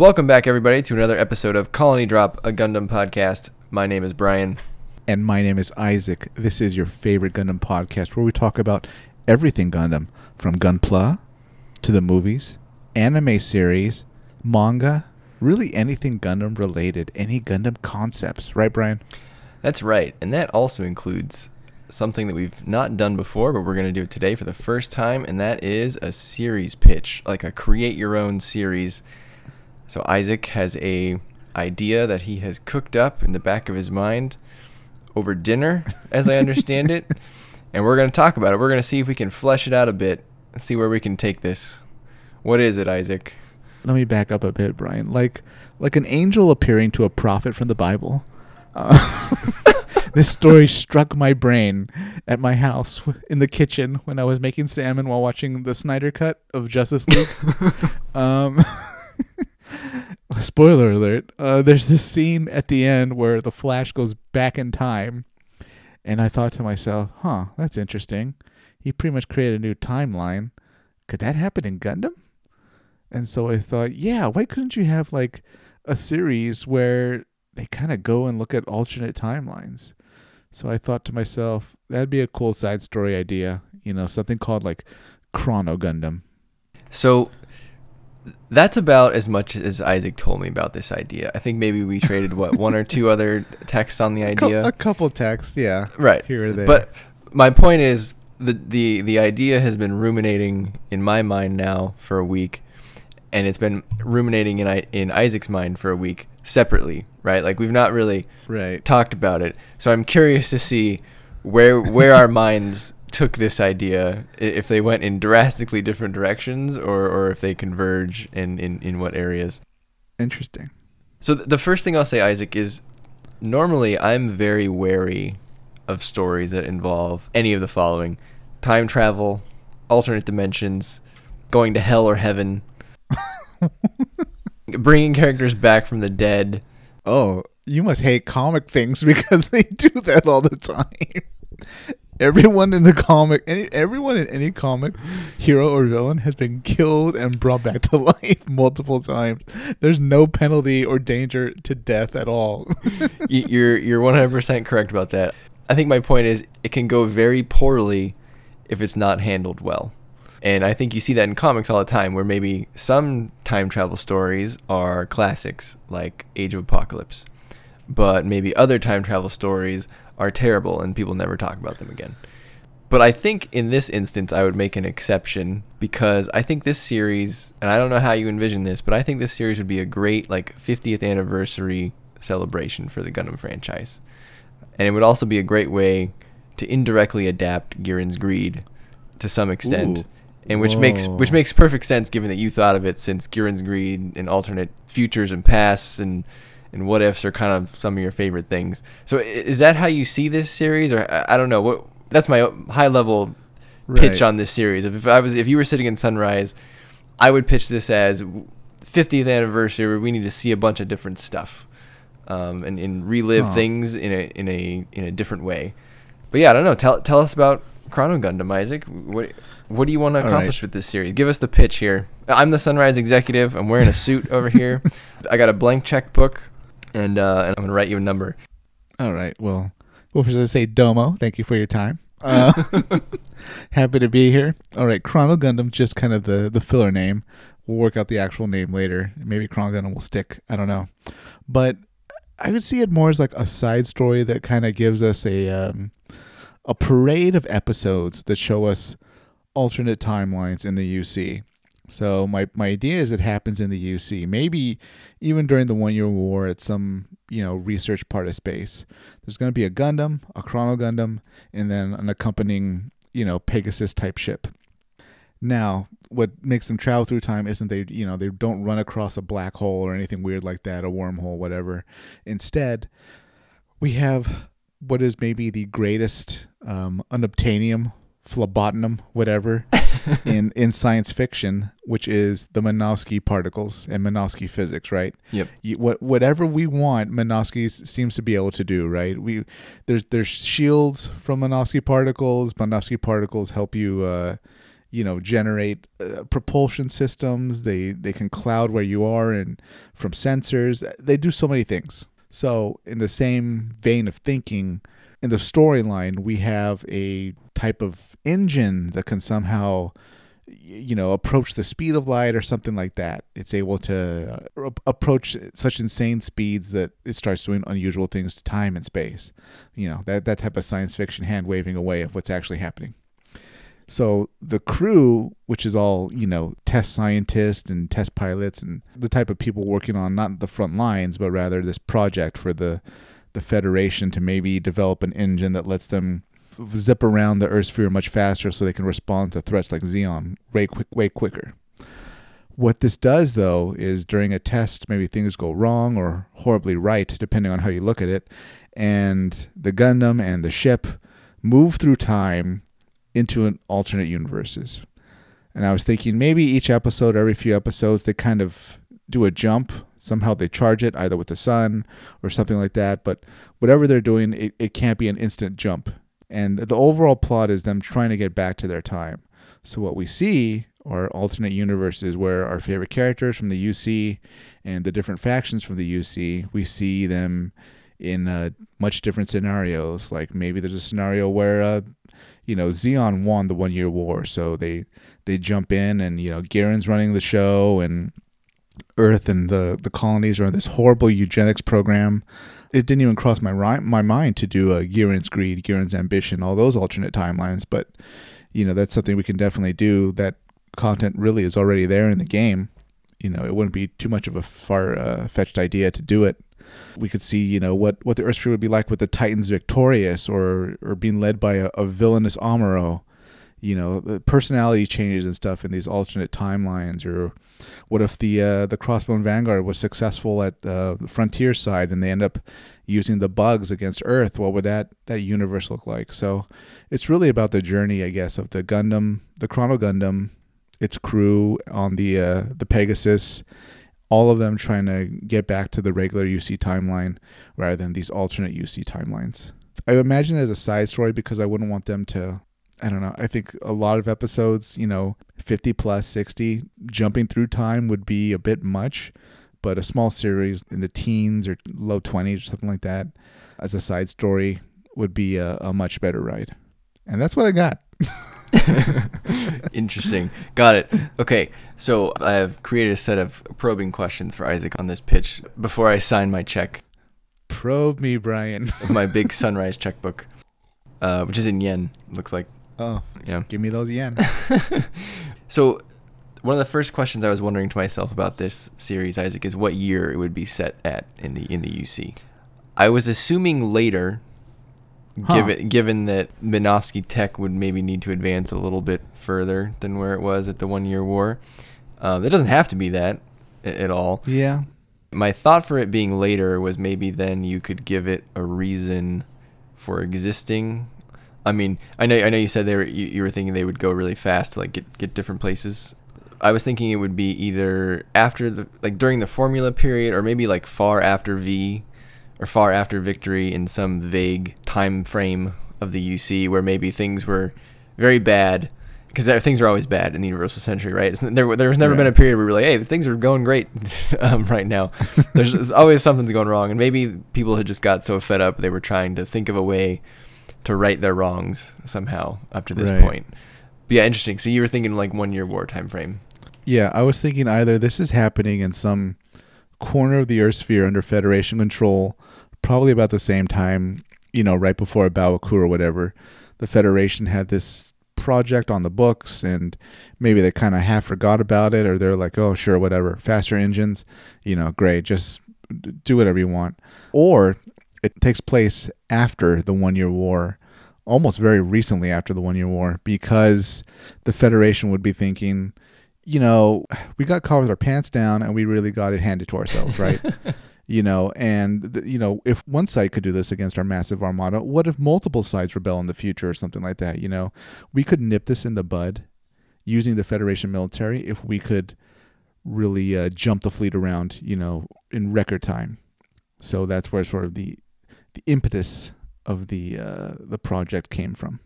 Welcome back, everybody, to another episode of Colony Drop, a Gundam podcast. My name is Brian. And my name is Isaac. This is your favorite Gundam podcast where we talk about everything Gundam, from Gunpla to the movies, anime series, manga, really anything Gundam related, any Gundam concepts. Right, Brian? That's right. And that also includes something that we've not done before, but we're going to do it today for the first time, and that is a series pitch, like a create your own series. So Isaac has a idea that he has cooked up in the back of his mind over dinner, as I understand it. And we're going to talk about it. We're going to see if we can flesh it out a bit and see where we can take this. What is it, Isaac? Let me back up a bit, Brian. Like like an angel appearing to a prophet from the Bible. Uh, this story struck my brain at my house in the kitchen when I was making salmon while watching the Snyder cut of Justice League. um, spoiler alert uh, there's this scene at the end where the flash goes back in time and i thought to myself huh that's interesting. He pretty much created a new timeline. Could that happen in gundam? And so i thought yeah why couldn't you have like a series where they kind of go and look at alternate timelines? So i thought to myself that'd be a cool side story idea you know something called like chrono gundam. So that's about as much as Isaac told me about this idea. I think maybe we traded what one or two other texts on the idea. a couple texts yeah right here or there But my point is the the the idea has been ruminating in my mind now for a week, and it's been ruminating in I, in Isaac's mind for a week separately. Right, like we've not really right talked about it. So I'm curious to see where where our minds took this idea, i- if they went in drastically different directions, or or if they converge in in in what areas. interesting So th- the first thing I'll say, Isaac, is normally I'm very wary of stories that involve any of the following: time travel, alternate dimensions, going to hell or heaven, bringing characters back from the dead. Oh, you must hate comic things because they do that all the time. Everyone in the comic, any everyone in any comic, hero or villain, has been killed and brought back to life multiple times. There's no penalty or danger to death at all. You're you're 100% correct about that. I think my point is it can go very poorly if it's not handled well. And I think you see that in comics all the time where maybe some time travel stories are classics like Age of Apocalypse, but maybe other time travel stories are terrible and people never talk about them again. But I think in this instance, I would make an exception because I think this series, and I don't know how you envision this, but I think this series would be a great like 50th anniversary celebration for the Gundam franchise, and it would also be a great way to indirectly adapt Giren's Greed to some extent, Ooh. and which makes which makes perfect sense given that you thought of it since Giren's Greed and alternate futures and pasts and and what ifs are kind of some of your favorite things. So is that how you see this series, or I don't know what? That's my high level pitch Right. on this series. If, if I was, if you were sitting in Sunrise, I would pitch this as 50th anniversary. Where we need to see a bunch of different stuff, um, and, and relive Huh. things in a in a in a different way. But yeah, I don't know. Tell tell us about Chrono Gundam, Isaac. What what do you want to accomplish right. with this series? Give us the pitch here. I'm the Sunrise executive. I'm wearing a suit over here. I got a blank checkbook, and uh, and I'm gonna write you a number. All right. Well, we'll just say Domo. Thank you for your time. Uh, happy to be here. All right. Chrono Gundam, just kind of the, the filler name. We'll work out the actual name later. Maybe Chrono Gundam will stick. I don't know. But I would see it more as like a side story that kind of gives us a um, a parade of episodes that show us alternate timelines in the UC. So my my idea is it happens in the UC, maybe even during the one year war at some you know research part of space. There's going to be a Gundam, a Chrono Gundam, and then an accompanying you know Pegasus type ship. Now, what makes them travel through time isn't they you know they don't run across a black hole or anything weird like that, a wormhole, whatever. Instead, we have what is maybe the greatest um, unobtainium, phlebotinum, whatever, in in science fiction, which is the Minovsky particles and Minovsky physics, right? Yep. You, what whatever we want, Minovsky seems to be able to do, right? We there's there's shields from Minovsky particles. Minovsky particles help you uh, you know, generate uh, propulsion systems. They they can cloud where you are and from sensors. They do so many things. So in the same vein of thinking, in the storyline, we have a type of engine that can somehow you know approach the speed of light or something like that. It's able to uh, approach such insane speeds that it starts doing unusual things to time and space. You know that that type of science fiction hand waving away of what's actually happening. So the crew which is all you know test scientists and test pilots and the type of people working on not the front lines but rather this project for the the federation to maybe develop an engine that lets them zip around the Earth sphere much faster so they can respond to threats like Zeon way quick, way quicker. What this does, though, is during a test, maybe things go wrong or horribly right, depending on how you look at it, and the Gundam and the ship move through time into an alternate universes. And I was thinking maybe each episode, every few episodes, they kind of do a jump. Somehow they charge it either with the sun or something like that. But whatever they're doing, it, it can't be an instant jump. And the overall plot is them trying to get back to their time. So what we see are alternate universes where our favorite characters from the UC and the different factions from the UC, we see them in uh, much different scenarios. Like maybe there's a scenario where, uh, you know, Zeon won the one year war, so they they jump in and you know Giran's running the show and Earth and the the colonies are in this horrible eugenics program it didn't even cross my my mind to do a Giran's greed, Giran's ambition, all those alternate timelines. But you know, that's something we can definitely do. That content really is already there in the game. You know, it wouldn't be too much of a far uh, fetched idea to do it. We could see, you know, what what the Earthsphere would be like with the Titans victorious or or being led by a, a villainous Amuro you know the personality changes and stuff in these alternate timelines or what if the uh, the crossbone vanguard was successful at uh, the frontier side and they end up using the bugs against earth? What would that that universe look like? So it's really about the journey i guess of the gundam the chrono gundam its crew on the uh, the pegasus all of them trying to get back to the regular uc timeline rather than these alternate uc timelines. I imagine as a side story because i wouldn't want them to I don't know. I think a lot of episodes, you know, 50 plus 60, jumping through time would be a bit much, but a small series in the teens or low 20s or something like that as a side story would be a, a much better ride. And that's what I got. Interesting. Got it. Okay. So I have created a set of probing questions for Isaac on this pitch before I sign my check. Probe me, Brian. my big sunrise checkbook, uh, which is in yen, looks like. Oh, yeah. Give me those yen. so, one of the first questions I was wondering to myself about this series, Isaac, is what year it would be set at in the in the UC. I was assuming later, huh. given given that Minovsky Tech would maybe need to advance a little bit further than where it was at the one year war. Uh, it doesn't have to be that at all. Yeah. My thought for it being later was maybe then you could give it a reason for existing I mean, I know I know you said they were you, you were thinking they would go really fast to like get get different places. I was thinking it would be either after the like during the formula period or maybe like far after V or far after victory in some vague time frame of the UC where maybe things were very bad because things are always bad in the Universal Century, right? There, there's never right. been a period where we're like, hey, things are going great um, right now. There's, there's always something's going wrong, and maybe people had just got so fed up they were trying to think of a way to right their wrongs somehow up to this right. point. But yeah, interesting. So you were thinking like one year war time frame. Yeah, I was thinking either this is happening in some corner of the Earth sphere under Federation control, probably about the same time, you know, right before Baoa Qu or whatever. The Federation had this project on the books and maybe they kind of half forgot about it or they're like, oh, sure, whatever. Faster engines, you know, great. Just do whatever you want. Or it takes place after the one year war, almost very recently after the one year war, because the Federation would be thinking, you know, we got caught with our pants down and we really got it handed to ourselves, right? you know, and you know, if one side could do this against our massive armada, what if multiple sides rebel in the future or something like that? You know, we could nip this in the bud using the Federation military if we could really uh, jump the fleet around, you know, in record time. So that's where sort of the the impetus of the uh, the project came from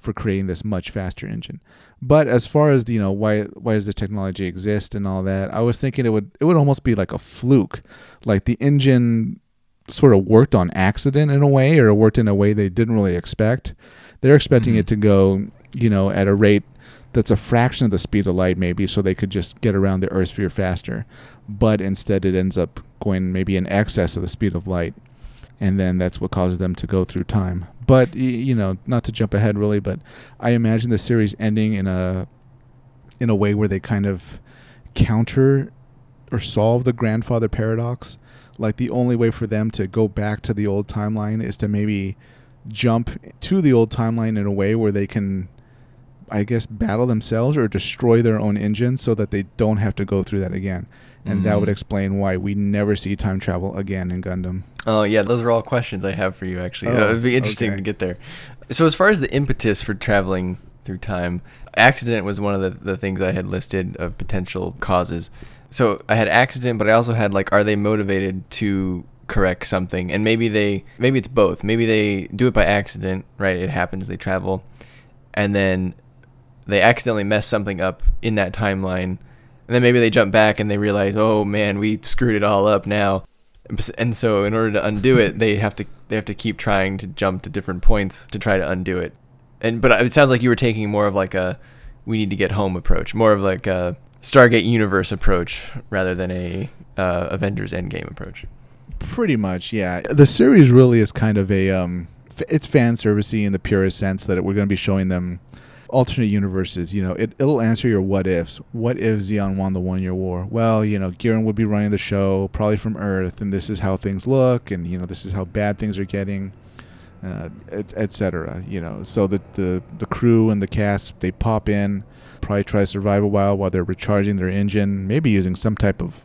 for creating this much faster engine. But as far as you know, why why does the technology exist and all that? I was thinking it would it would almost be like a fluke, like the engine sort of worked on accident in a way, or it worked in a way they didn't really expect. They're expecting Mhm. it to go, you know, at a rate that's a fraction of the speed of light, maybe, so they could just get around the Earth sphere faster. But instead, it ends up going maybe in excess of the speed of light, and then that's what causes them to go through time. But you know, not to jump ahead really, but I imagine the series ending in a in a way where they kind of counter or solve the grandfather paradox. Like the only way for them to go back to the old timeline is to maybe jump to the old timeline in a way where they can I guess battle themselves or destroy their own engine so that they don't have to go through that again. And that would Mhm. explain why we never see time travel again in Gundam. Oh yeah, those are all questions I have for you. Actually, Oh, uh, it'd be interesting okay. to get there. So as far as the impetus for traveling through time, accident was one of the, the things I had listed of potential causes. So I had accident, but I also had like, are they motivated to correct something? And maybe they, maybe it's both. Maybe they do it by accident, right? It happens. They travel, and then they accidentally mess something up in that timeline. And then maybe they jump back and they realize, oh man, we screwed it all up now. And so, in order to undo it, they have to they have to keep trying to jump to different points to try to undo it. And but it sounds like you were taking more of like a we need to get home approach, more of like a Stargate Universe approach rather than a uh, Avengers Endgame approach. Pretty much, yeah. The series really is kind of a um, it's fan servicey in the purest sense that we're going to be showing them alternate universes. You know, it it'll answer your what ifs. What if Zeon won the one year war? Well, you know, Giran would be running the show probably from Earth, and this is how things look, and you know, this is how bad things are getting, uh, et, et. You know, so the the the crew and the cast they pop in, probably try to survive a while while they're recharging their engine, maybe using some type of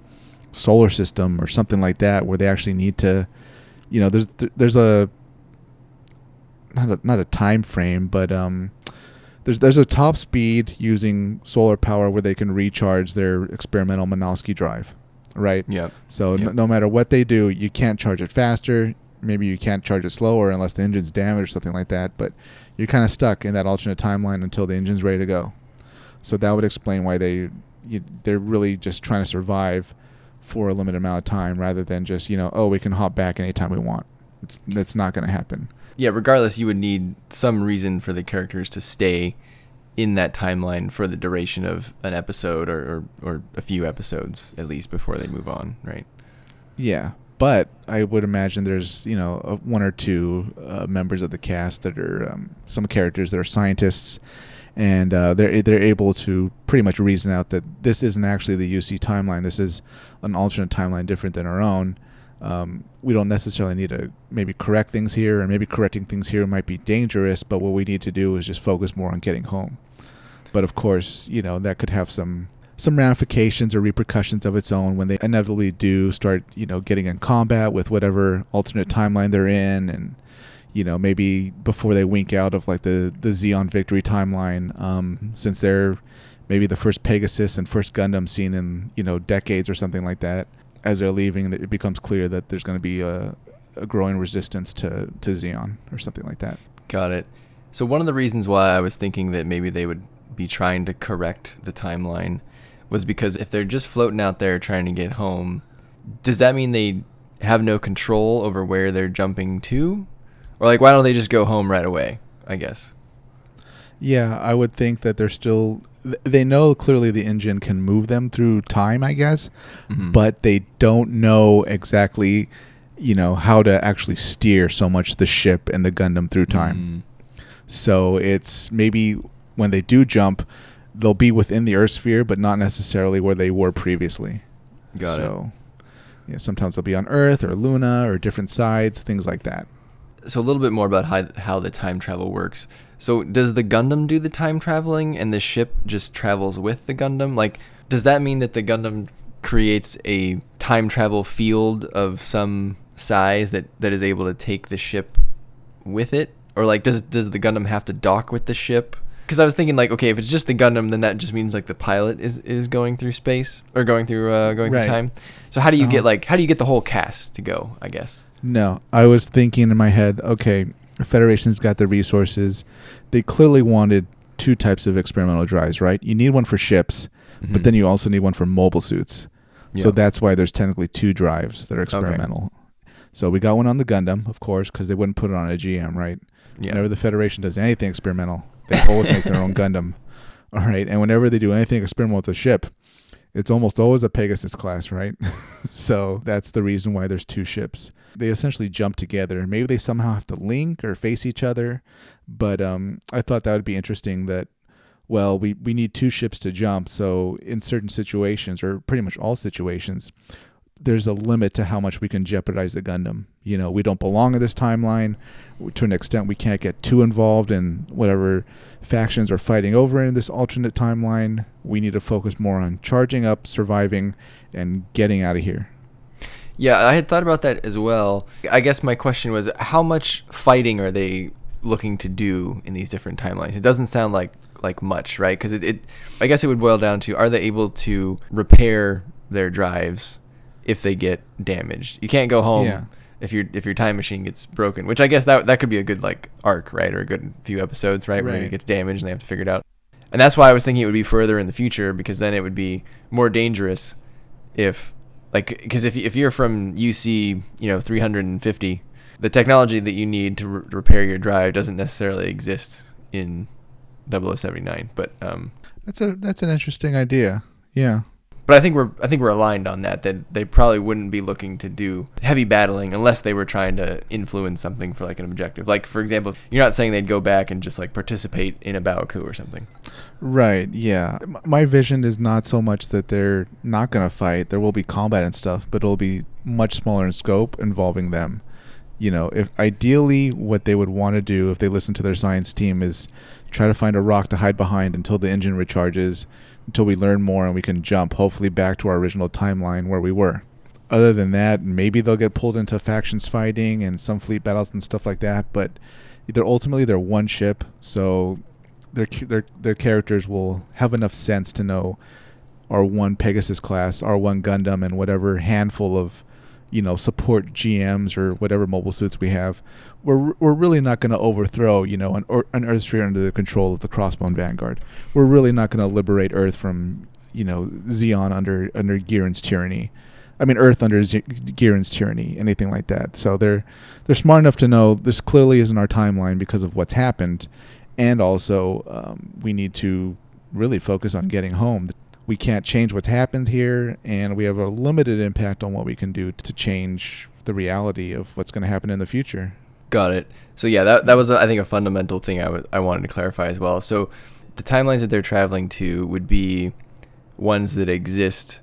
solar system or something like that where they actually need to you know there's there's a not a not a time frame but um there's there's a top speed using solar power where they can recharge their experimental Minovsky drive right? Yep. so Yep. no, no matter what they do you can't charge it faster. Maybe you can't charge it slower unless the engine's damaged or something like that but you're kind of stuck in that alternate timeline until the engine's ready to go. So that would explain why they you, they're really just trying to survive for a limited amount of time rather than just you know oh we can hop back anytime we want. It's that's not going to happen Yeah. Regardless, you would need some reason for the characters to stay in that timeline for the duration of an episode or, or, or a few episodes at least before they move on, right? yeah but i would imagine there's you know one or two uh, members of the cast that are um, some characters that are scientists and uh, they're they're able to pretty much reason out that this isn't actually the UC timeline. This is an alternate timeline different than our own. Um, we don't necessarily need to maybe correct things here, and maybe correcting things here might be dangerous. But what we need to do is just focus more on getting home. But of course, you know that could have some some ramifications or repercussions of its own when they inevitably do start, you know, getting in combat with whatever alternate timeline they're in, and you know maybe before they wink out of like the the Zeon Victory timeline, um, since they're maybe the first Pegasus and first Gundam seen in you know decades or something like that. As they're leaving, it becomes clear that there's going to be a, a growing resistance to to Zeon or something like that. Got it. So one of the reasons why I was thinking that maybe they would be trying to correct the timeline was because if they're just floating out there trying to get home, does that mean they have no control over where they're jumping to? Or like why don't they just go home right away, I guess. Yeah, I would think that they're still. Th- They know clearly the engine can move them through time, I guess, Mhm. but they don't know exactly, you know, how to actually steer so much the ship and the Gundam through time. Mm. So it's maybe when they do jump, they'll be within the Earth sphere, but not necessarily where they were previously. Got it. so, yeah, sometimes they'll be on Earth or Luna or different sides, things like that. So a little bit more about how how the time travel works. So does the Gundam do the time traveling and the ship just travels with the Gundam? Like does that mean that the Gundam creates a time travel field of some size that that is able to take the ship with it? Or like does does the Gundam have to dock with the ship? Cuz I was thinking like okay, if it's just the Gundam then that just means like the pilot is is going through space or going through uh going Right. through time. So how do you Uh-huh. get like how do you get the whole cast to go, I guess? No, I was thinking in my head, okay, Federation's got the resources. They clearly wanted two types of experimental drives, right? You need one for ships, but Mhm. then you also need one for mobile suits. So that's why there's technically two drives that are experimental. Okay. So we got one on the Gundam, of course, because they wouldn't put it on a GM, right? yeah. Whenever the Federation does anything experimental, they always make their own Gundam. All right, and whenever they do anything experimental with a ship, it's almost always a Pegasus class, right? so that's the reason why there's two ships. They essentially jump together. Maybe they somehow have to link or face each other, but um, I thought that would be interesting. That well, we we need two ships to jump, so in certain situations, or pretty much all situations, there's a limit to how much we can jeopardize the Gundam. You know, we don't belong in this timeline. To an extent, we can't get too involved in whatever factions are fighting over in this alternate timeline. We need to focus more on charging up, surviving, and getting out of here. Yeah, I had thought about that as well. I guess my question was how much fighting are they looking to do in these different timelines? It doesn't sound like like much, right? Because it, it, I guess it would boil down to are they able to repair their drives if they get damaged? You can't go home Yeah. if your if your time machine gets broken, which I guess that that could be a good like arc, right, or a good few episodes, right, where it gets damaged and they have to figure it out. And that's why I was thinking it would be further in the future because then it would be more dangerous if like because if, if you're from UC you know 350 the technology that you need to re- repair your drive doesn't necessarily exist in 0079 but um That's a that's an interesting idea. Yeah. But I think we're I think we're aligned on that that they probably wouldn't be looking to do heavy battling unless they were trying to influence something for like an objective like for example you're not saying they'd go back and just like participate in a Baoa Qu or something Right. Yeah. My vision is not so much that they're not going to fight. There will be combat and stuff, but it'll be much smaller in scope involving them. You know, if ideally what they would want to do if they listen to their science team is try to find a rock to hide behind until the engine recharges, until we learn more and we can jump hopefully back to our original timeline where we were. Other than that, maybe they'll get pulled into factions fighting and some fleet battles and stuff like that, but they're ultimately they're one ship, so their their their characters will have enough sense to know our one Pegasus class, our one Gundam, and whatever handful of you know support GMs or whatever mobile suits we have. We're we're really not going to overthrow you know an or, an Earth sphere under the control of the Crossbone Vanguard. We're really not going to liberate Earth from you know Zeon under under Giran's tyranny. I mean Earth under Z- Giran's tyranny, anything like that. So they're they're smart enough to know this clearly isn't our timeline because of what's happened, and also um, we need to really focus on getting home. We can't change what's happened here, and we have a limited impact on what we can do to change the reality of what's going to happen in the future. Got it. So yeah, that that was I think a fundamental thing I wa- I wanted to clarify as well. So the timelines that they're traveling to would be ones that exist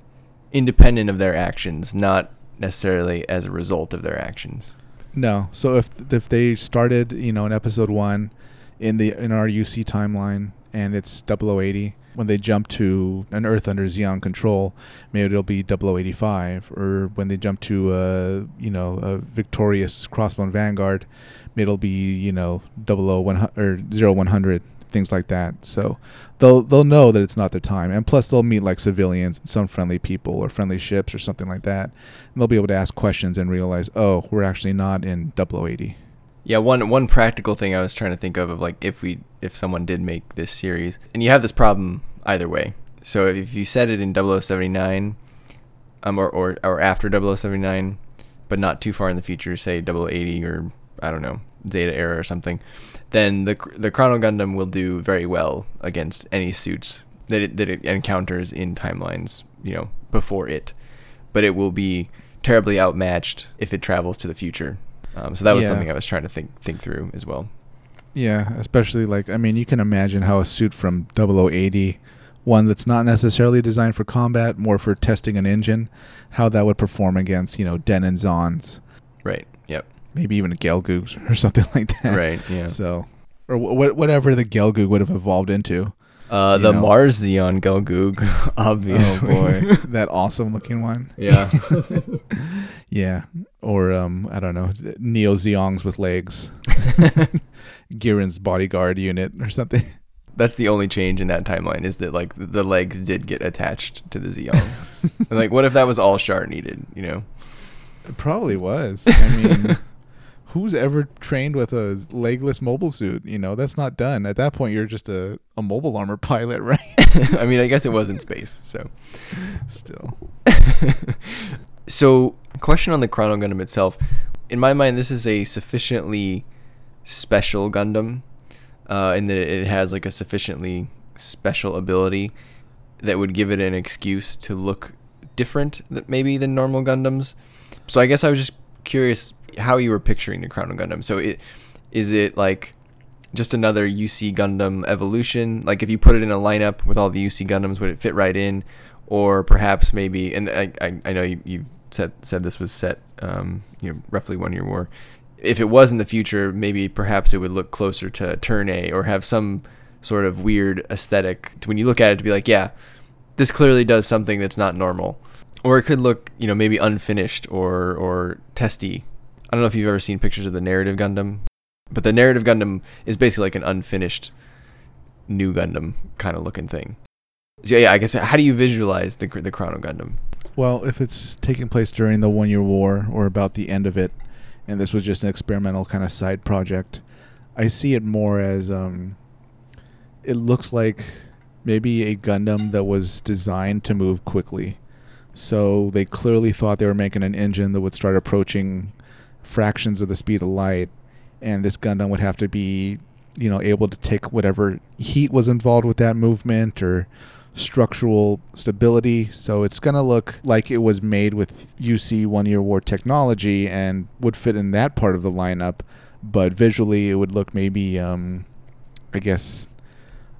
independent of their actions, not necessarily as a result of their actions. No. So if if they started, you know, in episode one, in the in our UC timeline, and it's 0080, when they jump to an Earth under Zeon control, maybe it'll be 0085, or when they jump to uh, you know, a victorious Crossbone Vanguard, maybe it'll be you know 00100 or 0100 things like that. So they'll they'll know that it's not their time, and plus they'll meet like civilians and some friendly people or friendly ships or something like that, and they'll be able to ask questions and realize, oh, we're actually not in 0080. Yeah, one one practical thing I was trying to think of of like if we if someone did make this series, and you have this problem either way. So if you set it in 0079, um, or or, or after 0079, but not too far in the future, say 0080 or I don't know Zeta era or something, then the the Chrono Gundam will do very well against any suits that it, that it encounters in timelines, you know, before it. But it will be terribly outmatched if it travels to the future. Um, so that was Yeah. something I was trying to think think through as well. Yeah, especially like I mean, you can imagine how a suit from 0080, one that's not necessarily designed for combat, more for testing an engine, how that would perform against you know Den and Zons, Right. Yep. maybe even a Gelgoog or something like that. Right. Yeah. So, or wh- whatever the Gelgoog would have evolved into. Uh, the know. Mars Zeon Gelgoog, obviously. Oh boy, that awesome looking one. yeah. Yeah, or um, I don't know, Neo Zeongs with legs, Giran's bodyguard unit or something. That's the only change in that timeline is that like the legs did get attached to the Zeong. and, like, what if that was all Char needed? You know. It probably was. I mean, who's ever trained with a legless mobile suit? You know, that's not done. At that point, you're just a, a mobile armor pilot, right? I mean, I guess it was in space, so. Still. So, question on the Chrono Gundam itself. In my mind, this is a sufficiently special Gundam, uh, in that it has like a sufficiently special ability that would give it an excuse to look different, maybe than normal Gundams. So I guess I was just curious how you were picturing the Chrono Gundam. So it is it like just another UC Gundam evolution? Like if you put it in a lineup with all the UC Gundams, would it fit right in? Or perhaps maybe, and I, I, I know you, you said said this was set, um, you know, roughly one year war. If it was in the future, maybe perhaps it would look closer to Turn A or have some sort of weird aesthetic when you look at it to be like, yeah, this clearly does something that's not normal. Or it could look, you know, maybe unfinished or or testy. I don't know if you've ever seen pictures of the narrative Gundam, but the narrative Gundam is basically like an unfinished new Gundam kind of looking thing. So yeah, I guess how do you visualize the the Chrono Gundam? Well, if it's taking place during the One Year War or about the end of it, and this was just an experimental kind of side project, I see it more as um, it looks like maybe a Gundam that was designed to move quickly. So they clearly thought they were making an engine that would start approaching fractions of the speed of light, and this Gundam would have to be, you know, able to take whatever heat was involved with that movement or structural stability. So it's going to look like it was made with UC One Year War technology and would fit in that part of the lineup. But visually, it would look maybe, um, I guess,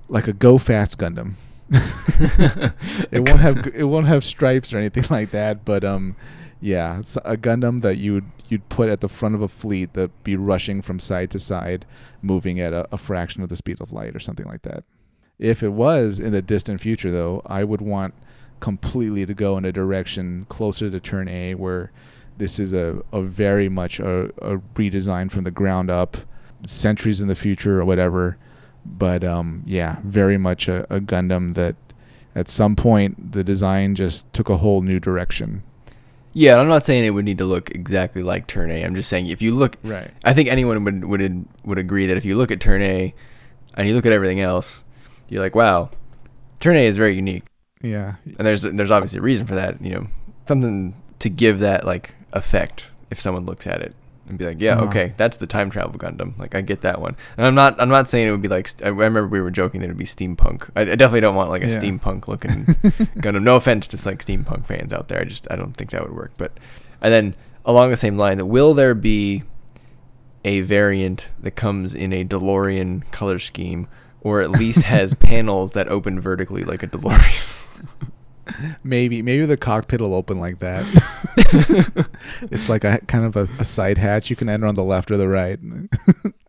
like a Go Fast Gundam. it won't have it won't have stripes or anything like that. But um, yeah, it's a Gundam that you would you'd put at the front of a fleet that be rushing from side to side, moving at a, a fraction of the speed of light or something like that. If it was in the distant future, though, I would want completely to go in a direction closer to Turn A, where this is a, a very much a, a redesign from the ground up, centuries in the future or whatever. But um, yeah, very much a, a Gundam that at some point the design just took a whole new direction. Yeah, I'm not saying it would need to look exactly like Turn A. I'm just saying if you look, Right. I think anyone would would would agree that if you look at Turn A, and you look at everything else, you're like, wow, Turn A is very unique, Yeah. and there's there's obviously a reason for that. You know, something to give that like effect if someone looks at it and be like, yeah, Uh-huh. okay, that's the time travel Gundam. Like I get that one, and I'm not I'm not saying it would be like st- I remember we were joking that it'd be steampunk. I, I definitely don't want like a Yeah. steampunk looking Gundam. No offense to like steampunk fans out there. I just I don't think that would work. But and then along the same line, will there be a variant that comes in a DeLorean color scheme, or at least has panels that open vertically like a DeLorean? Maybe maybe the cockpit will open like that. it's like a kind of a, a side hatch. You can enter on the left or the right.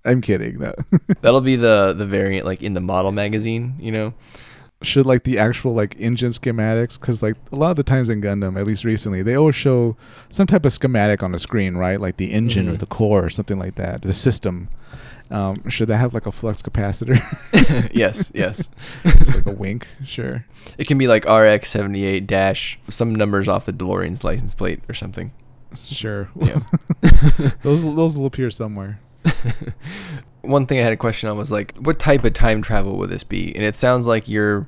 I'm kidding. No. That'll be the the variant like in the model magazine, you know. Should like the actual like engine schematics because like a lot of the times in Gundam, at least recently, they always show some type of schematic on the screen, right? Like the engine or Mhm. the core or something like that. The system. Um, should that have like a flux capacitor? yes, yes. Just like a wink, sure. It can be like RX seventy eight dash some numbers off the DeLorean's license plate or something. Sure. Yeah. those those will appear somewhere. One thing I had a question on was like, what type of time travel would this be? And it sounds like you're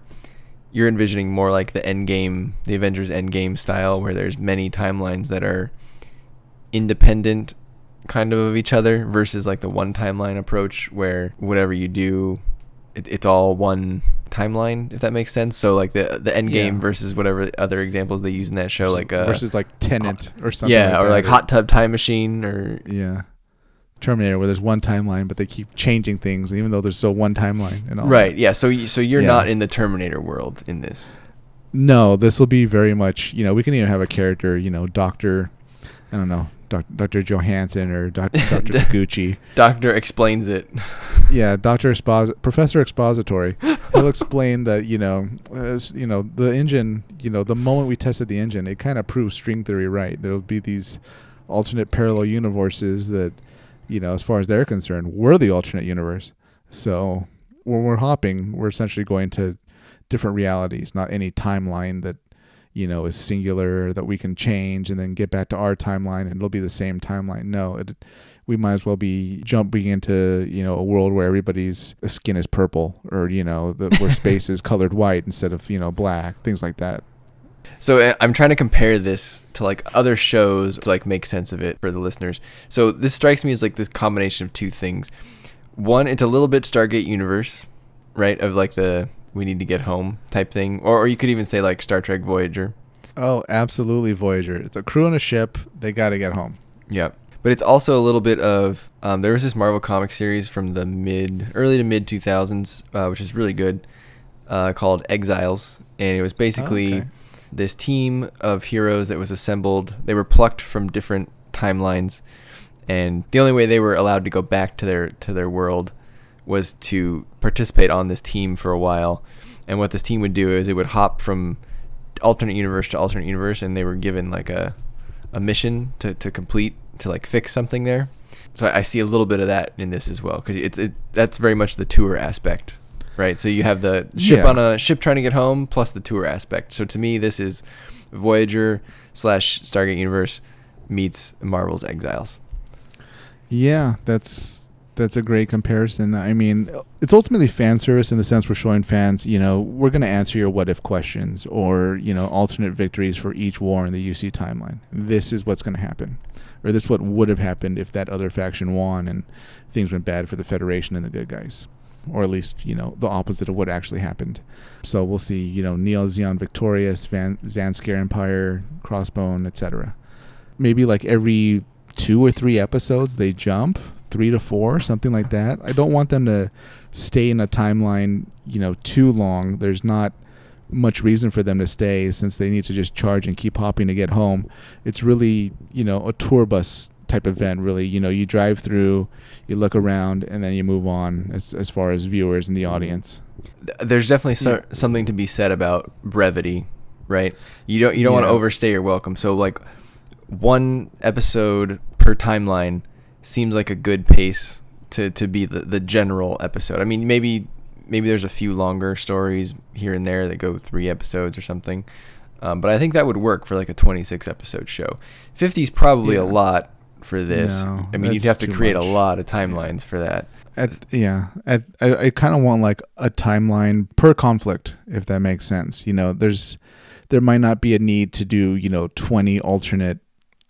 you're envisioning more like the end game, the Avengers end game style, where there's many timelines that are independent kind of of each other versus like the one timeline approach where whatever you do it, it's all one timeline if that makes sense so like the the end game Yeah. versus whatever other examples they use in that show like uh versus like Tenet or something. yeah or that, like hot tub time machine or Yeah. Terminator, where there's one timeline, but they keep changing things, even though there's still one timeline and all. Right. Yeah. So y- so you're Yeah. not in the Terminator world in this. No, this will be very much. You know, we can even have a character. You know, Doctor. I don't know, Doc, Doctor Johansson or Doc, Doctor Taguchi. Doctor explains it. Yeah, Doctor Professor Expository. He'll explain that you know, as, you know, the engine. You know, the moment we tested the engine, it kind of proved string theory right. There'll be these alternate parallel universes that, you know, as far as they're concerned, we're the alternate universe. So when we're hopping, we're essentially going to different realities, not any timeline that you know is singular that we can change and then get back to our timeline and it'll be the same timeline. No, it, we might as well be jumping into you know a world where everybody's skin is purple or you know the, where space is colored white instead of you know black things like that So uh, I'm trying to compare this to like other shows to like make sense of it for the listeners. So this strikes me as like this combination of two things. One, it's a little bit Stargate universe, right? Of like the we need to get home type thing, or, or you could even say like Star Trek Voyager. oh absolutely voyager it's a crew on a ship they got to get home Yep. But it's also a little bit of um, there was this Marvel comic series from the mid early to mid 2000s, uh, which is really good, uh, called Exiles, and it was basically okay. this team of heroes that was assembled. They were plucked from different timelines, and the only way they were allowed to go back to their to their world was to participate on this team for a while. And what this team would do is it would hop from alternate universe to alternate universe, and they were given like a a mission to, to complete to like fix something there. So I, see a little bit of that in this as well because it's it that's very much the tour aspect, right? So you have the ship Yeah. on a ship trying to get home plus the tour aspect. So to me, this is Voyager slash Stargate Universe meets Marvel's Exiles. Yeah, that's that's a great comparison. I mean, it's ultimately fan service in the sense we're showing fans, you know, we're going to answer your what if questions or, you know, alternate victories for each war in the UC timeline. This is what's going to happen. Or this what would have happened if that other faction won and things went bad for the Federation and the good guys. Or at least, you know, the opposite of what actually happened. So we'll see, you know, Neo Zeon victorious, Van Zanscare Empire, Crossbone, etc maybe like every two or three episodes they jump three to four something like that. I don't want them to stay in a timeline you know too long. There's not much reason for them to stay since they need to just charge and keep hopping to get home. It's really you know a tour bus type event really. You know you drive through you look around and then you move on as, as far as viewers and the mm-hmm. audience. There's definitely so- something to be said about brevity, right? You don't you don't want to overstay your welcome. So like one episode per timeline seems like a good pace to, to be the, the general episode. I mean, maybe maybe there's a few longer stories here and there that go three episodes or something. Um, but I think that would work for like a 26 episode show. 50 is probably a lot for this. No, I mean, you'd have to create a lot of timelines for that. At, yeah, at, I, I kind of want like a timeline per conflict, if that makes sense. You know, there's there might not be a need to do you know twenty alternate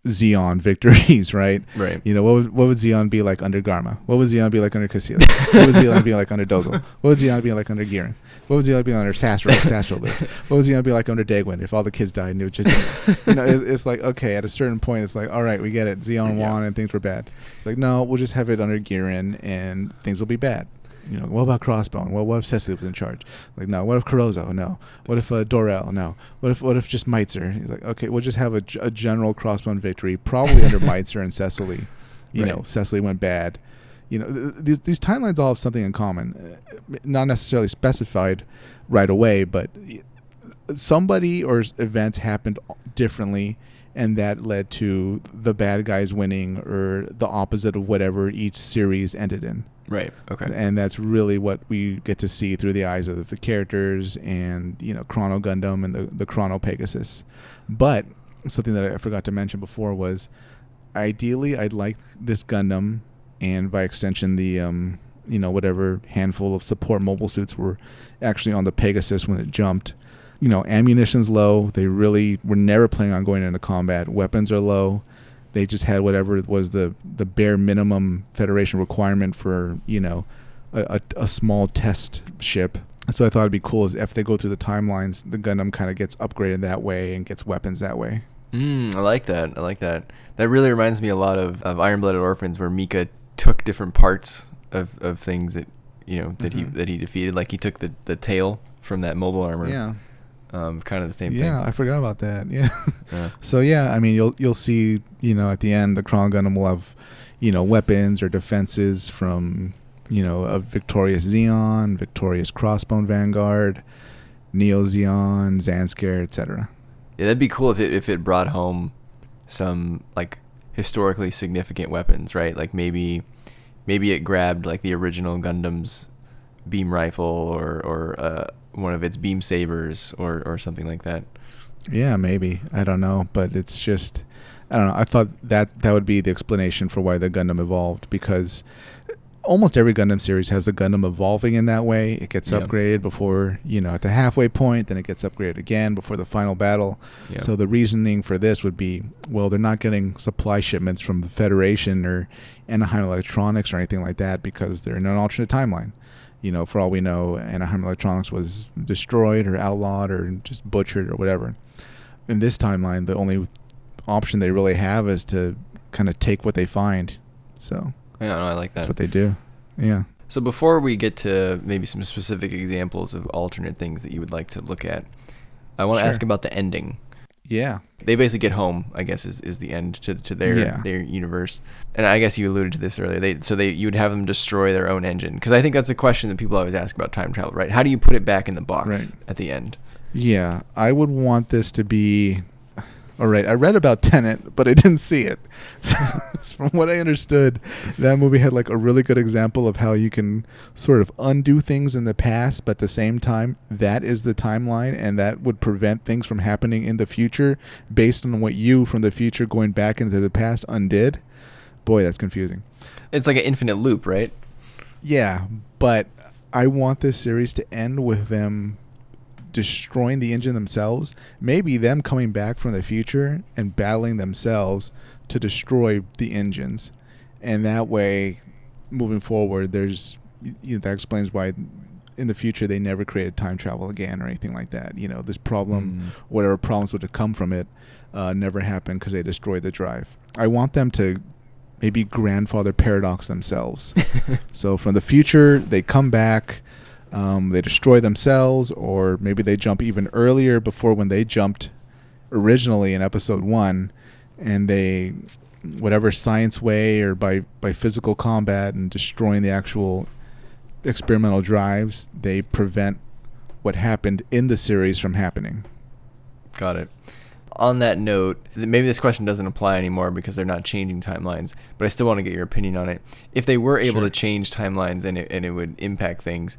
Zeon victories, right? Right. You know, what would, what would Zeon be like under Garma? What would Zeon be like under Casillas? what would Zeon be like under Dozel? What would Zeon be like under Giran? What would Zeon be like under? Sasro lived. What would Zeon be like under Degwin if all the kids died and it just, you know, it's, it's like, okay, at a certain point, it's like, all right, we get it. Zeon Yeah. won and things were bad. Like, no, we'll just have it under Giran and things will be bad. You know, what about Crossbone? Well, what if Cecily was in charge? Like, no. What if Carozzo? No. What if uh, Dorel? No. What if what if just Meitzer? He's like, okay, we'll just have a general Crossbone victory, probably under Meitzer and Cecily. You know, Cecily went bad. You know, th- th- these these timelines all have something in common, uh, not necessarily specified right away, but somebody or events happened differently, and that led to the bad guys winning or the opposite of whatever each series ended in Right. Okay. and that's really what we get to see through the eyes of the characters and you know Chrono Gundam and the the Chrono Pegasus. But something that I forgot to mention before was ideally I'd like this Gundam and by extension the um you know whatever handful of support mobile suits were actually on the Pegasus when it jumped. You know, ammunition's low. They really were never planning on going into combat. Weapons are low they just had whatever was the the bare minimum Federation requirement for you know a, a, a small test ship. So I thought it'd be cool is if they go through the timelines, the Gundam kind of gets upgraded that way and gets weapons that way. Mm, I like that. I like that. That really reminds me a lot of, of Iron Blooded Orphans, where Mika took different parts of, of things that you know that Mhm. he that he defeated. Like he took the, the tail from that mobile armor. Yeah, Um, kind of the same thing. yeah, I forgot about that. Yeah. Yeah. So yeah, I mean you'll you'll see you know at the end the Chrono Gundam will have you know weapons or defenses from you know a victorious Zeon, victorious Crossbone Vanguard, Neo Zeon, Zanscare, etc. Yeah, that'd be cool if it if it brought home some like historically significant weapons, right? Like maybe maybe it grabbed like the original Gundam's beam rifle or or uh, one of its beam sabers or or something like that. Yeah, maybe. I don't know, but it's just I don't know. I thought that that would be the explanation for why the Gundam evolved because almost every Gundam series has the Gundam evolving in that way. It gets Yeah. upgraded before, you know, at the halfway point, then it gets upgraded again before the final battle. Yeah. So the reasoning for this would be, well, they're not getting supply shipments from the Federation or Anaheim Electronics or anything like that because they're in an alternate timeline. You know, for all we know, Anaheim Electronics was destroyed or outlawed or just butchered or whatever. In this timeline, the only option they really have is to kind of take what they find. So Yeah, no, I like that. that's what they do. Yeah. So before we get to maybe some specific examples of alternate things that you would like to look at, I want to Sure. ask about the ending. Yeah. They basically get home, I guess, is, is the end to, to their Yeah. their universe. And I guess you alluded to this earlier. They so they you would have them destroy their own engine because I think that's a question that people always ask about time travel, right? How do you put it back in the box Right. at the end? Yeah, I would want this to be. All right, I read about Tenet, but I didn't see it. So, from what I understood, that movie had like a really good example of how you can sort of undo things in the past, but at the same time, that is the timeline, and that would prevent things from happening in the future based on what you from the future going back into the past undid. Boy, that's confusing. It's like an infinite loop, right? Yeah, but I want this series to end with them destroying the engine themselves. Maybe them coming back from the future and battling themselves to destroy the engines. And that way, moving forward, there's you know, that explains why in the future they never created time travel again or anything like that. You know, this problem, Mm. whatever problems would have come from it, uh, never happened because they destroyed the drive. I want them to maybe grandfather paradox themselves. so from the future, they come back, um, they destroy themselves, or maybe they jump even earlier before when they jumped originally in episode one, and they whatever science way or by by physical combat and destroying the actual experimental drives, they prevent what happened in the series from happening. Got it. On that note, maybe this question doesn't apply anymore because they're not changing timelines, but I still want to get your opinion on it. If they were able Sure. to change timelines and it, and it would impact things,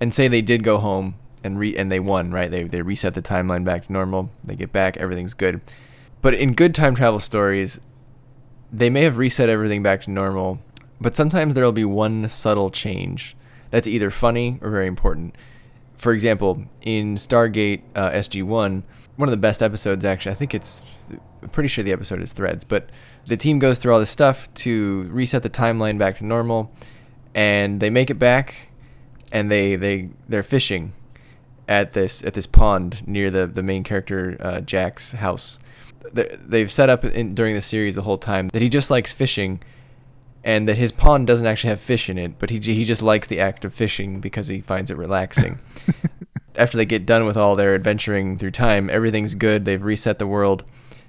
and say they did go home and re and they won, right? They they reset the timeline back to normal. They get back, everything's good. But in good time travel stories, they may have reset everything back to normal, but sometimes there'll be one subtle change that's either funny or very important. For example, in Stargate uh, SG1, one of the best episodes, actually, I think it's, I'm pretty sure the episode is Threads, but the team goes through all this stuff to reset the timeline back to normal, and they make it back, and they they they're fishing at this at this pond near the the main character uh, Jack's house. They- They've set up in, during the series the whole time that he just likes fishing, and that his pond doesn't actually have fish in it, but he he just likes the act of fishing because he finds it relaxing. After they get done with all their adventuring through time, everything's good. They've reset the world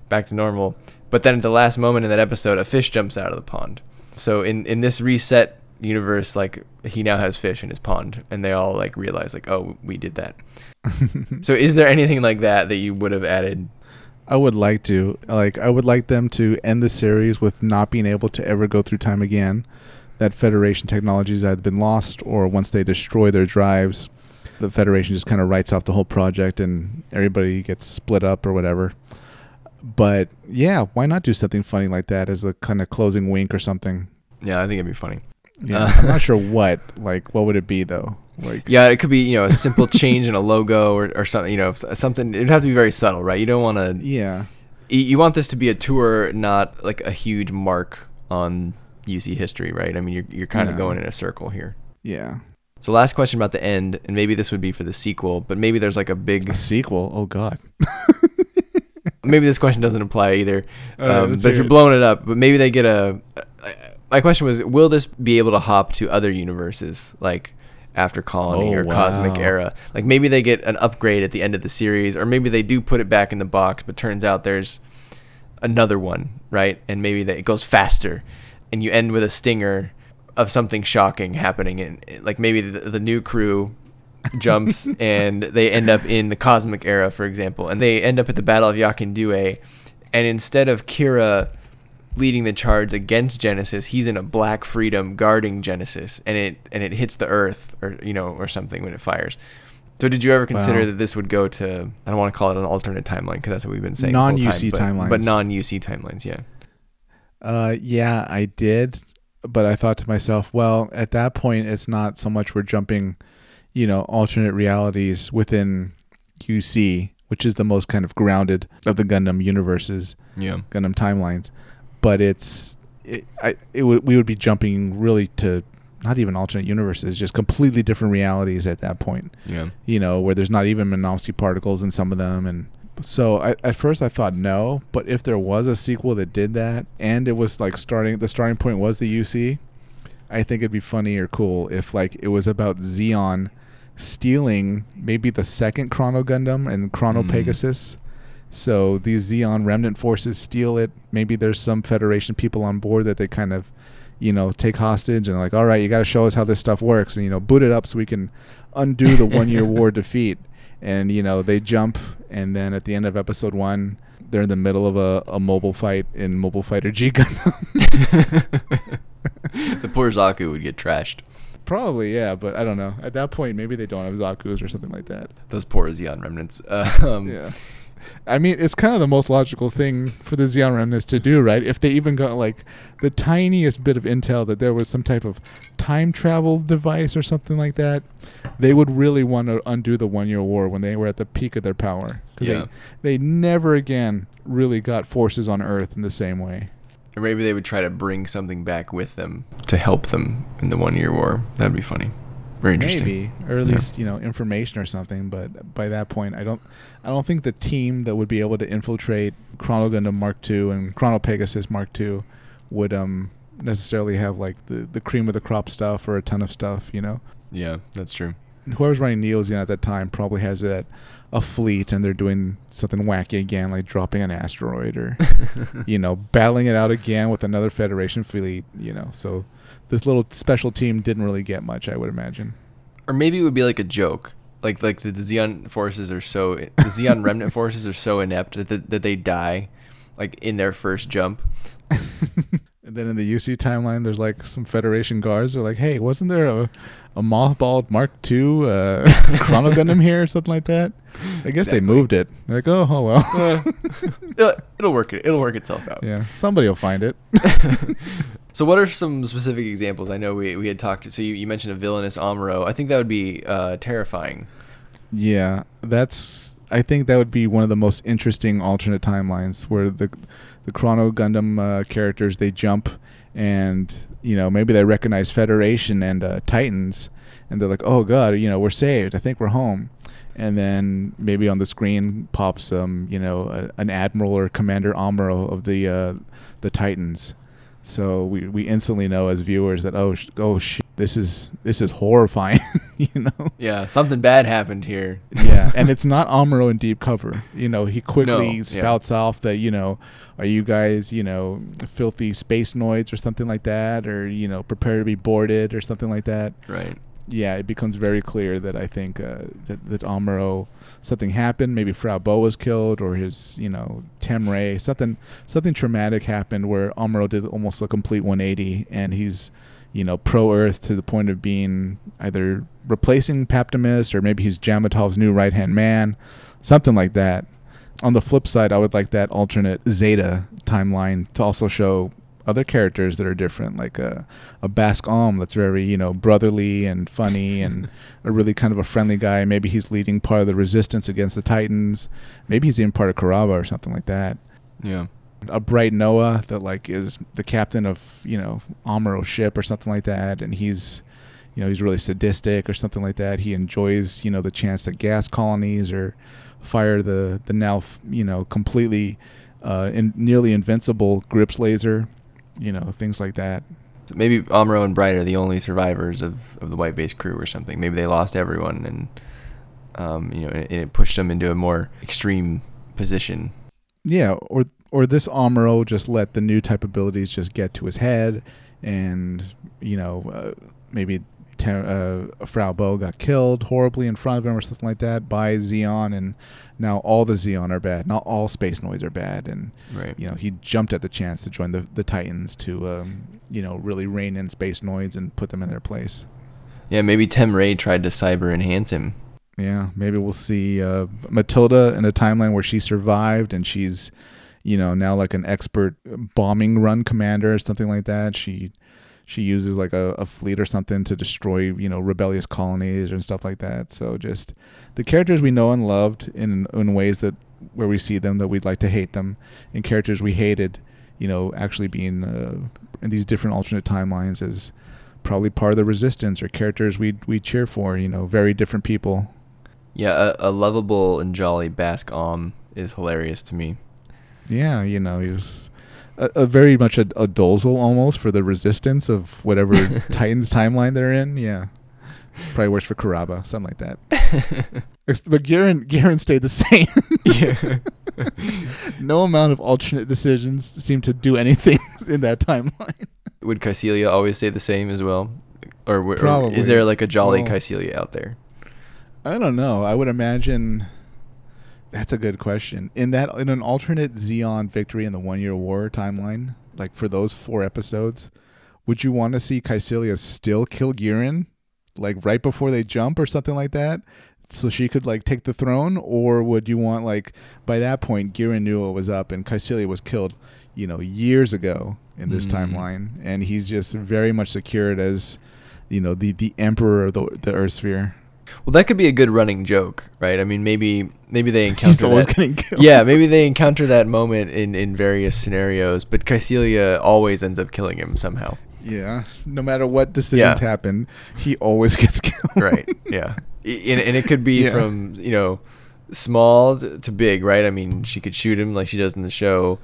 back to normal. But then at the last moment in that episode, a fish jumps out of the pond. So in in this reset universe, like he now has fish in his pond, and they all like realize like, oh, we did that. so is there anything like that that you would have added? I would like to like I would like them to end the series with not being able to ever go through time again. That Federation technologies either been lost or once they destroy their drives, the Federation just kind of writes off the whole project and everybody gets split up or whatever. But yeah, why not do something funny like that as a kind of closing wink or something? Yeah, I think it'd be funny. Yeah, Uh, I'm not sure what. Like, what would it be though? Like, Yeah, it could be you know a simple change in a logo or, or something. You know, something. It'd have to be very subtle, right? You don't want to. yeah, You want this to be a tour, not like a huge mark on UC history, right? I mean, you're you're kind of No. going in a circle here. yeah. So last question about the end, and maybe this would be for the sequel, but maybe there's like a big. A sequel? Oh God. Maybe this question doesn't apply either. Right, um, but if you're it. blowing it up, but maybe they get a. My question was, will this be able to hop to other universes like after Colony Oh, or Cosmic. Era? Like maybe they get an upgrade at the end of the series, or maybe they do put it back in the box, but turns out there's another one, right? And maybe that it goes faster, and you end with a stinger of something shocking happening, and like maybe the, the new crew jumps and they end up in the cosmic era, for example, and they end up at the Battle of Jachin Due, and instead of Kira leading the charge against Genesis, he's in a Black Freedom guarding Genesis, and it and it hits the Earth or you know or something when it fires, So did you ever consider Wow. that this would go to? I don't want to call it an alternate timeline because that's what we've been saying. this Non-UC time, but, but non-UC timelines. Yeah. Uh, yeah, I did, but I thought to myself, well, at that point, it's not so much we're jumping, you know, alternate realities within UC, which is the most kind of grounded of the Gundam universes, Yeah. Gundam timelines, but it's it, I it would we would be jumping really to not even alternate universes, just completely different realities at that point. Yeah. You know, where there's not even Minovsky particles in some of them, and so I, at first I thought no, but if there was a sequel that did that, and it was like starting the starting point was the UC, I think it'd be funny or cool if like it was about Zeon stealing maybe the second Chrono Gundam and Chrono Mm. Pegasus. So these Zeon remnant forces steal it. Maybe there's some Federation people on board that they kind of, you know, take hostage and like, all right, you got to show us how this stuff works, and you know, boot it up so we can undo the one-year war defeat. And you know, they jump, and then at the end of episode one, they're in the middle of a, a mobile fight in Mobile Fighter G Gundam. the poor Zaku would get trashed. Probably, yeah, but I don't know. At that point, maybe they don't have Zaku's or something like that. Those poor Zeon remnants. Uh, um, Yeah. I mean, it's kind of the most logical thing for the Zeon remnants to do, right? If they even got like the tiniest bit of intel that there was some type of time travel device or something like that, they would really want to undo the one year war when they were at the peak of their power. Yeah. They, they never again really got forces on Earth in the same way. Or maybe they would try to bring something back with them to help them in the one year war. That'd be funny. Very interesting. Maybe, or at Yeah. least you know information or something. But by that point, I don't, I don't think the team that would be able to infiltrate Chrono Gundam Mark II and Chrono Pegasus Mark II would um necessarily have like the the cream of the crop stuff or a ton of stuff. You know, Yeah, that's true. whoever's running Neo Zeon at that time probably has it a fleet and they're doing something wacky again, like dropping an asteroid or you know battling it out again with another Federation fleet. You know, so this little special team didn't really get much, I would imagine. Or maybe it would be like a joke. Like like the, the Zeon forces are so the Zeon remnant forces are so inept that, that that they die like in their first jump. And then in the UC timeline, there's like some Federation guards. They're like, "Hey, wasn't there a, a mothballed Mark II uh, Chrono Gundam here or something like that?" I guess they moved it. They're like, "Oh, oh well." Uh, it'll, it'll work it. It'll work itself out. yeah, somebody will find it. So what are some specific examples? I know we, we had talked. So you, you mentioned a villainous Amuro. I think that would be uh, terrifying. Yeah, that's. I think that would be one of the most interesting alternate timelines where the the Chrono Gundam uh, characters they jump and you know maybe they recognize Federation and uh, Titans and they're like, oh god, you know we're saved. I think we're home. And then maybe on the screen pops um you know a, an admiral or commander Amuro of the uh, the Titans. So we, we instantly know as viewers that oh sh- oh shit this is this is horrifying, you know. Yeah, something bad happened here. Yeah, and it's not Amuro in deep cover. You know, he quickly No, yeah. spouts off that you know, are you guys you know filthy space noids or something like that, or you know prepare to be boarded or something like that. Right. Yeah, it becomes very clear that I think uh, that that Amuro something happened. Maybe Frau Bo was killed, or his you know Tem Ray something something traumatic happened where Amuro did almost a complete 180, and he's you know pro Earth to the point of being either replacing Paptimus or maybe he's Jamitov's new right hand man, something like that. On the flip side, I would like that alternate Zeta timeline to also show other characters that are different, like a a Basque Om that's very you know brotherly and funny and a really kind of a friendly guy. Maybe he's leading part of the resistance against the Titans. Maybe he's even part of Karaba or something like that. Yeah. A bright Noah that like is the captain of you know Amuro's ship or something like that, and he's you know he's really sadistic or something like that. He enjoys you know the chance that gas colonies or fire the the now you know completely uh, in, nearly invincible Gryps laser, you know things like that. Maybe Amuro and Bright are the only survivors of, of the White Base crew or something. Maybe they lost everyone and um, you know, and it pushed them into a more extreme position. Yeah, or or this Amuro just let the new type abilities just get to his head, and you know uh, maybe Ter- uh, Frau Bo got killed horribly in front of him or something like that by Zeon, and now all the Zeon are bad. Not all space noise are bad, and Right. you know he jumped at the chance to join the the Titans to um, you know really rein in space noise and put them in their place. Yeah, maybe Tem Ray tried to cyber enhance him. Yeah, maybe we'll see uh, Matilda in a timeline where she survived and she's, you know, now like an expert bombing run commander or something like that. She she uses like a, a fleet or something to destroy, you know, rebellious colonies and stuff like that. So just the characters we know and loved in in ways that where we see them that we'd like to hate them, and characters we hated, you know, actually being uh, in these different alternate timelines as probably part of the resistance or characters we we cheer for. You know, very different people. Yeah, a, a lovable and jolly Basque Om is hilarious to me. Yeah, you know, he's a, a very much a, a Dolezal almost for the resistance of whatever Titans timeline they're in. Yeah, probably works for Karaba, something like that. But Garen Garen stayed the same. yeah. no amount of alternate decisions seem to do anything in that timeline. Would Kycilia always stay the same as well? Or, w- or is there like a jolly Well- Kycilia out there? I don't know. I would imagine that's a good question. In that in an alternate Zeon victory in the one year war timeline, like for those four episodes, would you want to see Kycilia still kill Gihren? Like right before they jump or something like that? So she could like take the throne? Or would you want like by that point Gihren knew what was up and Kycilia was killed, you know, years ago in this Mm. timeline and he's just very much secured as you know, the, the emperor of the the Earth sphere. Well, that could be a good running joke, right? I mean, maybe maybe they encounter He's always that. getting killed. yeah, maybe they encounter that moment in in various scenarios, but Kycilia always ends up killing him somehow. Yeah. No matter what decisions Yeah. happen, he always gets killed. right yeah and, and it could be Yeah. from you know small to, to big right i mean she could shoot him like she does in the show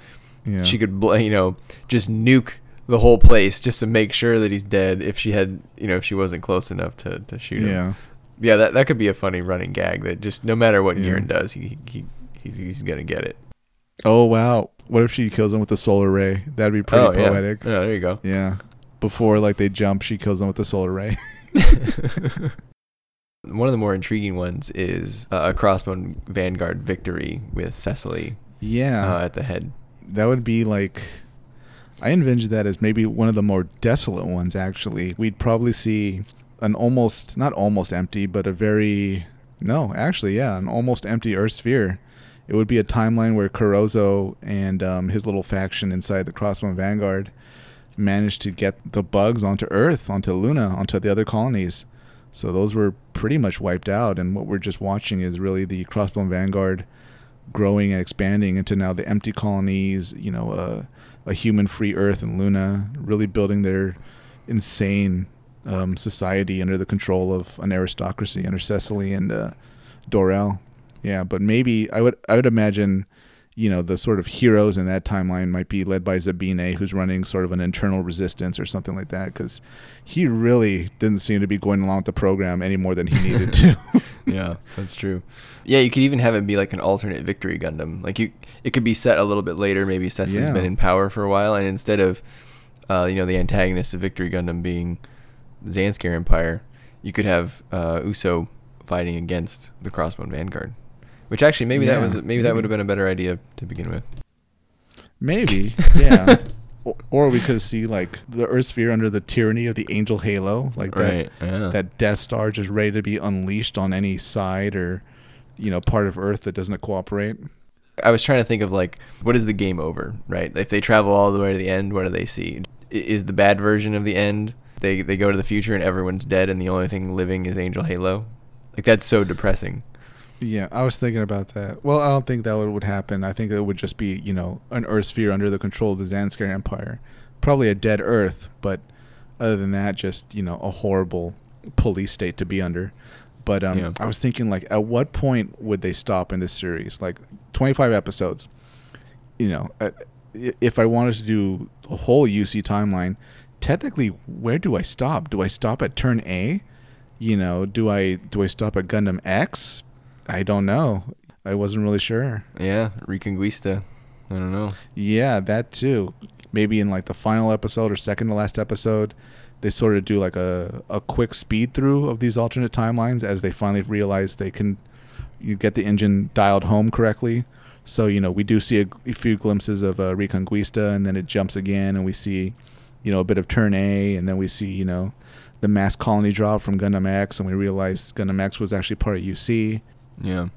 Yeah. she could you know just nuke the whole place just to make sure that he's dead if she had you know if she wasn't close enough to, to shoot him Yeah. Yeah that, that could be a funny running gag that just no matter what Yeah. Does he, he he's, he's gonna get it Oh wow. What if she kills him with the solar ray? That'd be pretty oh poetic. yeah there you go Yeah. Before like they jump, she kills them with the solar ray. one of the more intriguing ones is uh, a crossbone vanguard victory with cecily yeah. uh, at the head that would be like I envisioned that as maybe one of the more desolate ones actually. We'd probably see an almost not almost empty, but a very no, actually, yeah, an almost empty Earth sphere. It would be a timeline where Carozzo and um, his little faction inside the Crossbone Vanguard managed to get the bugs onto Earth, onto Luna, onto the other colonies. So those were pretty much wiped out, and what we're just watching is really the Crossbone Vanguard growing and expanding into now the empty colonies, you know, uh, a human-free Earth and Luna, really building their insane um, society under the control of an aristocracy under Cecily and uh, Dorel. Yeah, but maybe I would I would imagine, you know, the sort of heroes in that timeline might be led by Zabine, who's running sort of an internal resistance or something like that, because he really didn't seem to be going along with the program any more than he needed to. yeah, that's true. Yeah, you could even have it be like an alternate victory Gundam. Like you, it could be set a little bit later. Maybe Cecily's Yeah. been in power for a while, and instead of, uh, you know, the antagonist of Victory Gundam being Zanscare Empire, you could have uh, Uso fighting against the Crossbone Vanguard. Which actually, maybe that was maybe that would have been a better idea to begin with. Maybe, yeah. or, or we could see like the Earth sphere under the tyranny of the Angel Halo, like that Right. Yeah. that Death Star just ready to be unleashed on any side or you know part of Earth that doesn't cooperate. I was trying to think of like what is the game over, right? If they travel all the way to the end, what do they see? Is the bad version of the end? They they go to the future and everyone's dead and the only thing living is Angel Halo. Like that's so depressing. Yeah, I was thinking about that. Well, I don't think that would, would happen. I think it would just be you know an Earth sphere under the control of the Zanscare Empire, probably a dead Earth, but other than that, just you know a horrible police state to be under. But um, Yeah. I was thinking like, at what point would they stop in this series? Like, twenty five episodes. You know, uh, if I wanted to do the whole UC timeline, technically, where do I stop? Do I stop at turn A? You know, do I do I stop at Gundam X? I don't know. I wasn't really sure. Yeah, Reconguista. I don't know. Yeah, that too. Maybe in like the final episode or second to last episode, they sort of do like a, a quick speed through of these alternate timelines as they finally realize they can you get the engine dialed home correctly. So you know we do see a, a few glimpses of uh, Reconguista, and then it jumps again, and we see you know a bit of Turn A, and then we see you know the mass colony drop from Gundam X, and we realized Gundam X was actually part of UC. Yeah.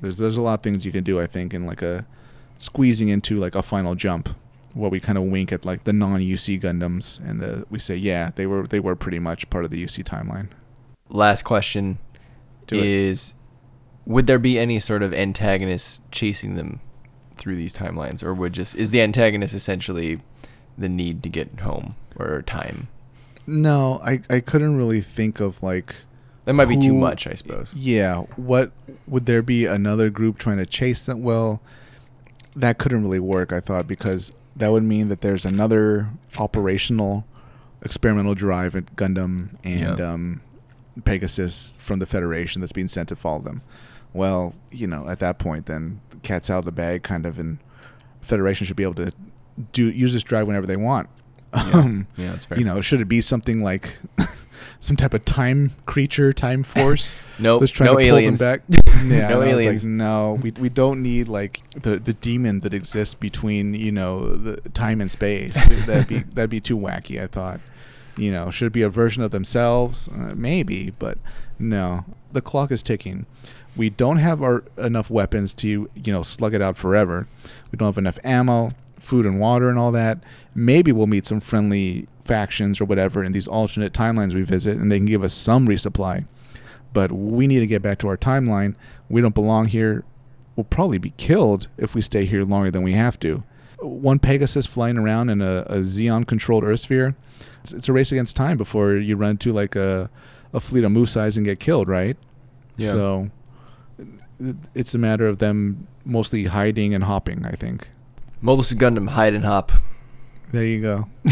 There's there's a lot of things you can do, I think, in like a squeezing into like a final jump, where we kind of wink at like the non-UC Gundams, and the, we say, yeah, they were they were pretty much part of the UC timeline. Last question Do it. is would there be any sort of antagonist chasing them through these timelines or would just is the antagonist essentially the need to get home or time? No, I I couldn't really think of like That might be too much, I suppose. Yeah. What would there be another group trying to chase them? Well, that couldn't really work, I thought, because that would mean that there's another operational experimental drive at Gundam and Yeah. um, Pegasus from the Federation that's being sent to follow them. Well, you know, at that point, then the cat's out of the bag, kind of, and Federation should be able to do use this drive whenever they want. Um, Yeah, that's fair. you know, should it be something like some type of time creature, time force? Nope, Let's try no to pull aliens. them back. Yeah, No and I was aliens. Like, no, we we don't need like the the demon that exists between you know the time and space. that'd be that'd be too wacky. I thought. You know, should it be a version of themselves? Uh, maybe, but no. The clock is ticking. We don't have our enough weapons to you know slug it out forever. We don't have enough ammo, food and water, and all that. Maybe we'll meet some friendly factions or whatever in these alternate timelines we visit, and they can give us some resupply but we need to get back to our timeline. We don't belong here. We'll probably be killed if we stay here longer than we have to. One Pegasus flying around in a, a Zeon controlled Earth sphere. It's, it's a race against time before you run into like a, a fleet of Musais and get killed, right? Yeah. So it's a matter of them mostly hiding and hopping, I think. Mobile Suit Gundam hide and hop. There you go.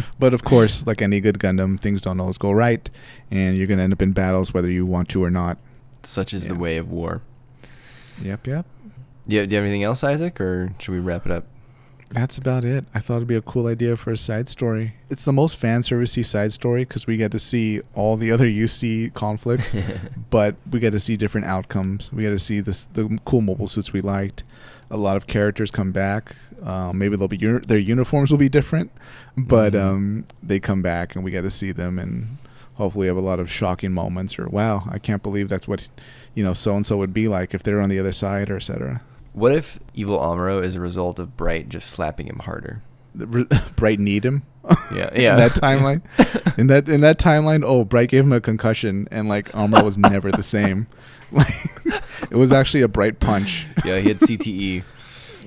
but of course, like any good Gundam, things don't always go right, and you're going to end up in battles whether you want to or not. Such is the way of war. Yep, yep. Do you, do you have anything else, Isaac, or should we wrap it up? That's about it. I thought it'd be a cool idea for a side story. It's the most fan servicey side story because we get to see all the other UC conflicts, but we get to see different outcomes. We get to see this the cool mobile suits we liked. A lot of characters come back. Uh, maybe they'll be uni- their uniforms will be different, but Mhm. um, they come back and we get to see them and hopefully have a lot of shocking moments or wow, I can't believe that's what you know so and so would be like if they're on the other side or etc. What if Evil Amuro is a result of Bright just slapping him harder? Bright need him. Yeah, in yeah. that timeline. in that in that timeline, oh, Bright gave him a concussion, and like Amuro was never the same. It was actually a Bright punch. yeah, he had. CTE.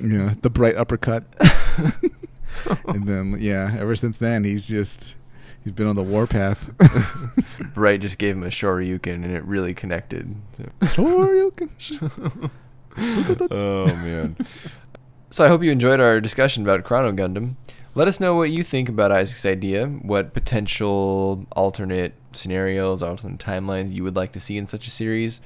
yeah, the Bright uppercut. and then yeah, ever since then he's just he's been on the warpath. Bright just gave him a Shoryuken, and it really connected. So- sure you can. oh man. So I hope you enjoyed our discussion about Chrono Gundam. Let us know what you think about Isaac's idea, what potential alternate scenarios, alternate timelines you would like to see in such a series.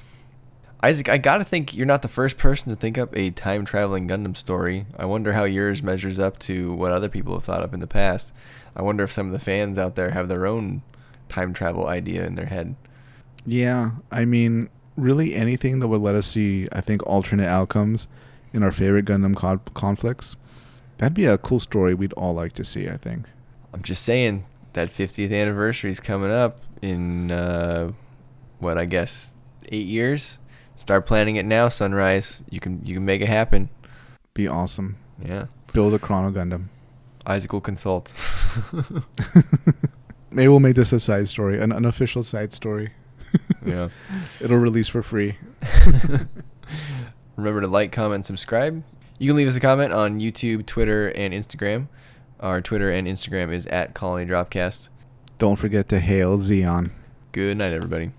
Isaac, I gotta think you're not the first person to think up a time traveling Gundam story. I wonder how yours measures up to what other people have thought of in the past. I wonder if some of the fans out there have their own time travel idea in their head. Yeah, I mean, really anything that would let us see, I think, alternate outcomes in our favorite Gundam con- conflicts. That'd be a cool story we'd all like to see. I think. I'm just saying that 50th anniversary is coming up in uh, what I guess eight years. Start planning it now, Sunrise. You can you can make it happen. Be awesome. Yeah, Build a Chrono Gundam. Isaac will consult. Maybe we'll make this a side story, an unofficial side story. yeah. It'll release for free. Remember to like, comment, subscribe. You can leave us a comment on YouTube, Twitter, and Instagram. Our Twitter and Instagram is at Colony Dropcast. Don't forget to hail Zeon. Good night, everybody.